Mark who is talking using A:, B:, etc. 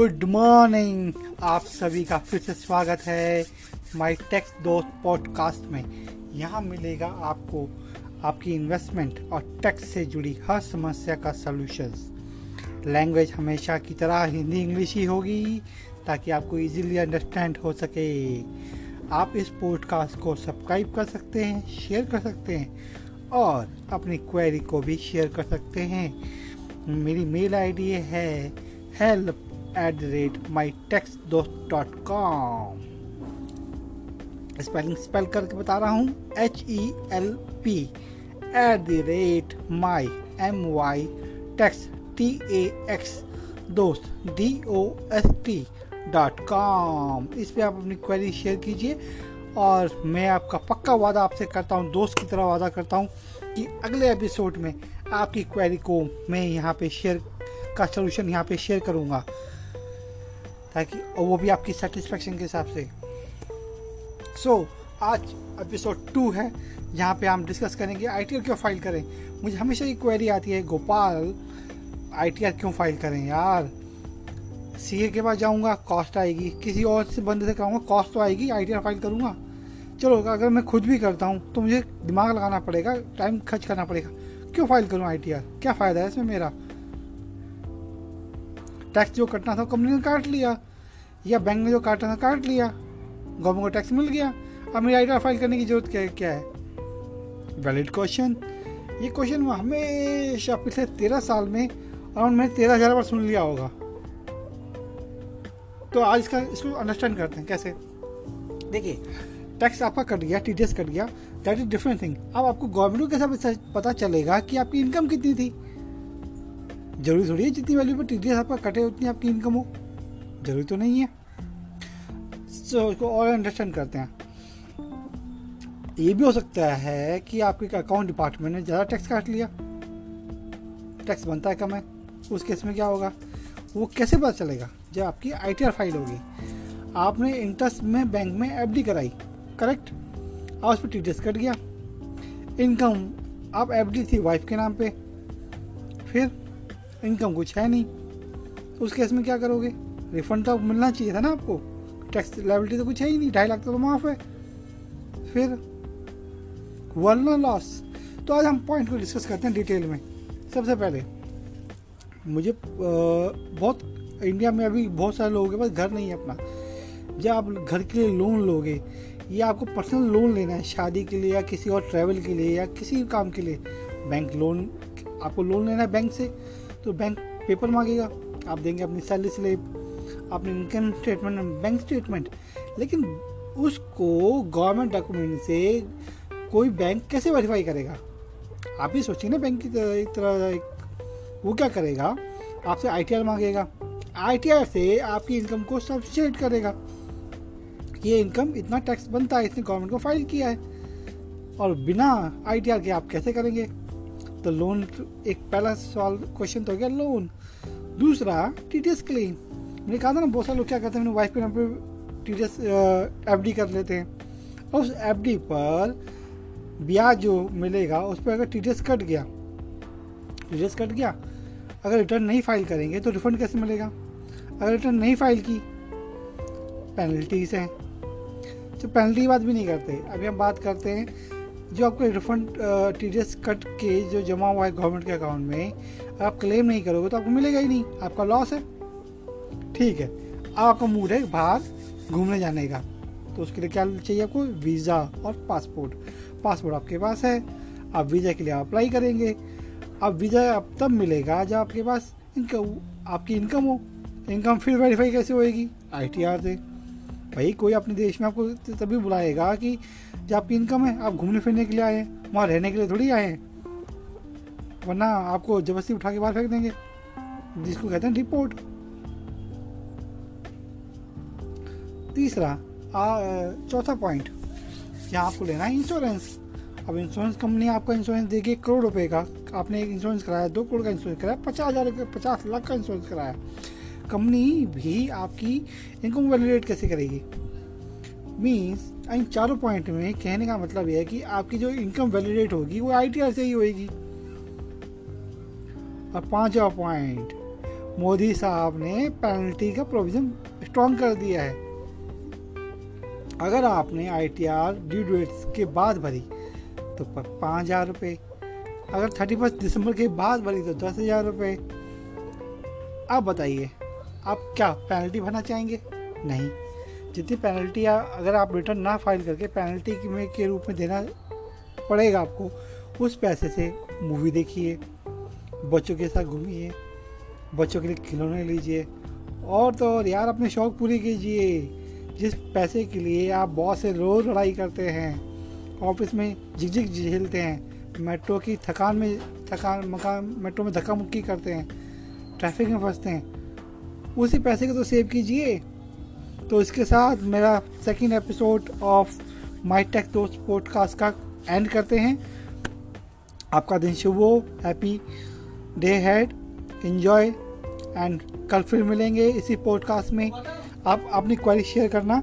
A: Good morning. आप सभी का फिर से स्वागत है माय टेक्स दोस्त पॉडकास्ट में। यहाँ मिलेगा आपको आपकी इन्वेस्टमेंट और टैक्स से जुड़ी हर समस्या का सॉल्यूशंस लैंग्वेज हमेशा की तरह हिंदी इंग्लिश ही होगी, ताकि आपको इजीली अंडरस्टैंड हो सके। आप इस पॉडकास्ट को सब्सक्राइब कर सकते हैं शेयर कर सकते हैं, और अपनी क्वेरी को भी शेयर कर सकते हैं। मेरी मेल आईडी है help at the rate my tech Dost dot com spelling spell करके बता रहा हूँ। H E L P at the rate my M Y tech T A X Dost D O S T dot com इस पर आप अपनी query share कीजिए और मैं आपका पक्का वादा आपसे करता हूँ, दोस्त की तरह वादा करता हूँ कि अगले एपिसोड में आपकी क्वेरी को मैं यहाँ पे शेयर का सोल्यूशन यहाँ पे शेयर करूँगा। ताकि और वो भी आपकी सेटिस्फेक्शन के हिसाब से। सो so, आज एपिसोड टू है जहाँ पे हम डिस्कस करेंगे आईटीआर क्यों फ़ाइल करें। मुझे हमेशा ये क्वेरी आती है गोपाल आईटीआर क्यों फ़ाइल करें यार? सीए के पास जाऊँगा कॉस्ट आएगी। किसी और से बंदे से कहूँगा कॉस्ट तो आएगी आईटीआर फ़ाइल करूँगा। चलो अगर मैं खुद भी करता हूँ तो मुझे दिमाग लगाना पड़ेगा टाइम खर्च करना पड़ेगा। क्यों फ़ाइल करूँ आई क्या फ़ायदा है इसमें मेरा? टैक्स जो कटना था कंपनी ने काट लिया। या बैंक ने जो काटना था काट लिया। गवर्नमेंट को टैक्स मिल गया। अब मेरी आई फ़ाइल करने की ज़रूरत क्या, क्या है? वैलिड क्वेश्चन ये क्वेश्चन हमेशा पिछले तेरह साल में अराउंड मैंने तेरह हज़ार बार सुन लिया होगा। तो आज इसका इसको अंडरस्टैंड करते हैं कैसे? देखिए टैक्स आपका कट गया टी कट गया। दैट इज़ डिफरेंट थिंग अब आपको गवर्नमेंट को कैसे पता चलेगा कि आपकी इनकम कितनी थी? ज़रूरी थोड़ी है जितनी वैल्यू पर टी डी एस आपका कटे उतनी आपकी इनकम हो। ज़रूरी तो नहीं है। So, इसको और अंडरस्टैंड करते हैं। ये भी हो सकता है कि आपके अकाउंट डिपार्टमेंट ने ज़्यादा टैक्स काट लिया। टैक्स बनता है कम है। उस केस में क्या होगा? वो कैसे पता चलेगा? जब आपकी आईटीआर फ़ाइल होगी। आपने इंटरेस्ट में बैंक में एफडी कराई करेक्ट और उस पर टी कट गया। इनकम आप एफडी थी वाइफ के नाम पे। फिर इनकम कुछ है नहीं। उस केस में क्या करोगे? रिफंड तो मिलना चाहिए था ना आपको। टैक्स लाइबिलिटी तो कुछ है ही नहीं, ढाई लाख तो माफ़ है। फिर वर्नर लॉस तो आज हम पॉइंट को डिस्कस करते हैं डिटेल में। सबसे पहले, मुझे बहुत इंडिया में अभी बहुत सारे लोगों के पास घर नहीं है अपना। जब आप घर के लिए लोन लोगे, या आपको पर्सनल लोन लेना है, शादी के लिए, या किसी और ट्रैवल के लिए, या किसी काम के लिए बैंक लोन आपको लोन लेना है बैंक से। तो बैंक पेपर मांगेगा। आप देंगे अपनी सैलरी स्लिप अपनी इनकम स्टेटमेंट बैंक स्टेटमेंट लेकिन उसको गवर्नमेंट डॉक्यूमेंट से कोई बैंक कैसे वेरीफाई करेगा? आप ही सोचिए ना बैंक की तरह एक तरह वो क्या करेगा? आपसे आई टी आर मांगेगा। आई टी आर से आपकी इनकम को सब्सिडेट करेगा। ये इनकम इतना टैक्स बनता है, इसने गवर्नमेंट को फ़ाइल किया है। और बिना आई टी आर के आप कैसे करेंगे? तो लोन एक पहला सवाल क्वेश्चन तो हो गया लोन दूसरा टी टी एस क्लेम मैंने कहा था ना, बहुत सारे लोग क्या करते हैं वाइफ के नाम पर T T S F D कर लेते हैं. और उस एफ़ डी पर ब्याज जो मिलेगा, उस पर अगर टी डी एस कट गया टी डी एस कट गया, अगर रिटर्न नहीं फ़ाइल करेंगे तो रिफंड कैसे मिलेगा? अगर रिटर्न नहीं फ़ाइल की पेनल्टीज हैं. तो पेनल्टी की बात भी नहीं करते. अभी हम बात करते हैं जो आपको रिफंड टी डी कट के जो जमा हुआ है गवर्नमेंट के अकाउंट में, आप क्लेम नहीं करोगे तो आपको मिलेगा ही नहीं। आपका लॉस है। ठीक है। अब आपका मूड है बाहर घूमने जाने का। तो उसके लिए क्या चाहिए आपको? वीज़ा और पासपोर्ट पासपोर्ट आपके पास है। आप वीज़ा के लिए अप्लाई करेंगे। अब वीज़ा अब तब मिलेगा जब आपके पास इनकम आपकी इनकम हो। इनकम फिर वेरीफाई कैसे होएगी? आई से। भाई, कोई अपने देश में आपको तभी बुलाएगा कि जब आपकी इनकम है, आप घूमने फिरने के लिए आए हैं, वहाँ रहने के लिए थोड़ी आए हैं। वरना आपको ज़बरदस्ती उठा के बाहर फेंक देंगे, जिसको कहते हैं रिपोर्ट तीसरा चौथा पॉइंट यहाँ आपको लेना है इंश्योरेंस अब इंश्योरेंस कंपनी आपको इंश्योरेंस देगी एक करोड़ रुपए का, आपने एक इंश्योरेंस कराया, दो करोड़ का इंश्योरेंस कराया, पचास हज़ार पचास लाख का इंश्योरेंस कराया। कंपनी भी आपकी इनकम वैलिडेट कैसे करेगी? मीन्स इन चारों पॉइंट में कहने का मतलब यह है कि आपकी जो इनकम वैलिडेट होगी, वो आईटीआर से ही होगी और पांचवा पॉइंट मोदी साहब ने पेनल्टी का प्रोविज़न स्ट्रॉन्ग कर दिया है। अगर आपने I T R due dates के बाद भरी तो पाँच हज़ार रुपये अगर थर्टी फ़र्स्ट दिसंबर के बाद भरी तो दस हज़ार रुपये आप बताइए आप क्या पेनल्टी भरना चाहेंगे? नहीं। जितनी पेनल्टी अगर आप रिटर्न ना फ़ाइल करके पेनल्टी में के रूप में देना पड़ेगा आपको, उस पैसे से मूवी देखिए, बच्चों के साथ घूमिए, बच्चों के लिए खिलौने लीजिए, और तो और यार अपने शौक पूरे कीजिए। जिस पैसे के लिए आप बॉस से रोज़ लड़ाई करते हैं ऑफ़िस में झिकझिक झेलते हैं मेट्रो की थकान में थकान मकान मेट्रो में धक्का मुक्की करते हैं ट्रैफ़िक में फंसते हैं उसी पैसे को तो सेव कीजिए। तो इसके साथ मेरा second episode of my tech Dost podcast का एंड करते हैं। आपका दिन शुभ हो happy day had enjoy and कल फिर मिलेंगे इसी पॉडकास्ट में। आप अपनी क्वारी शेयर करना।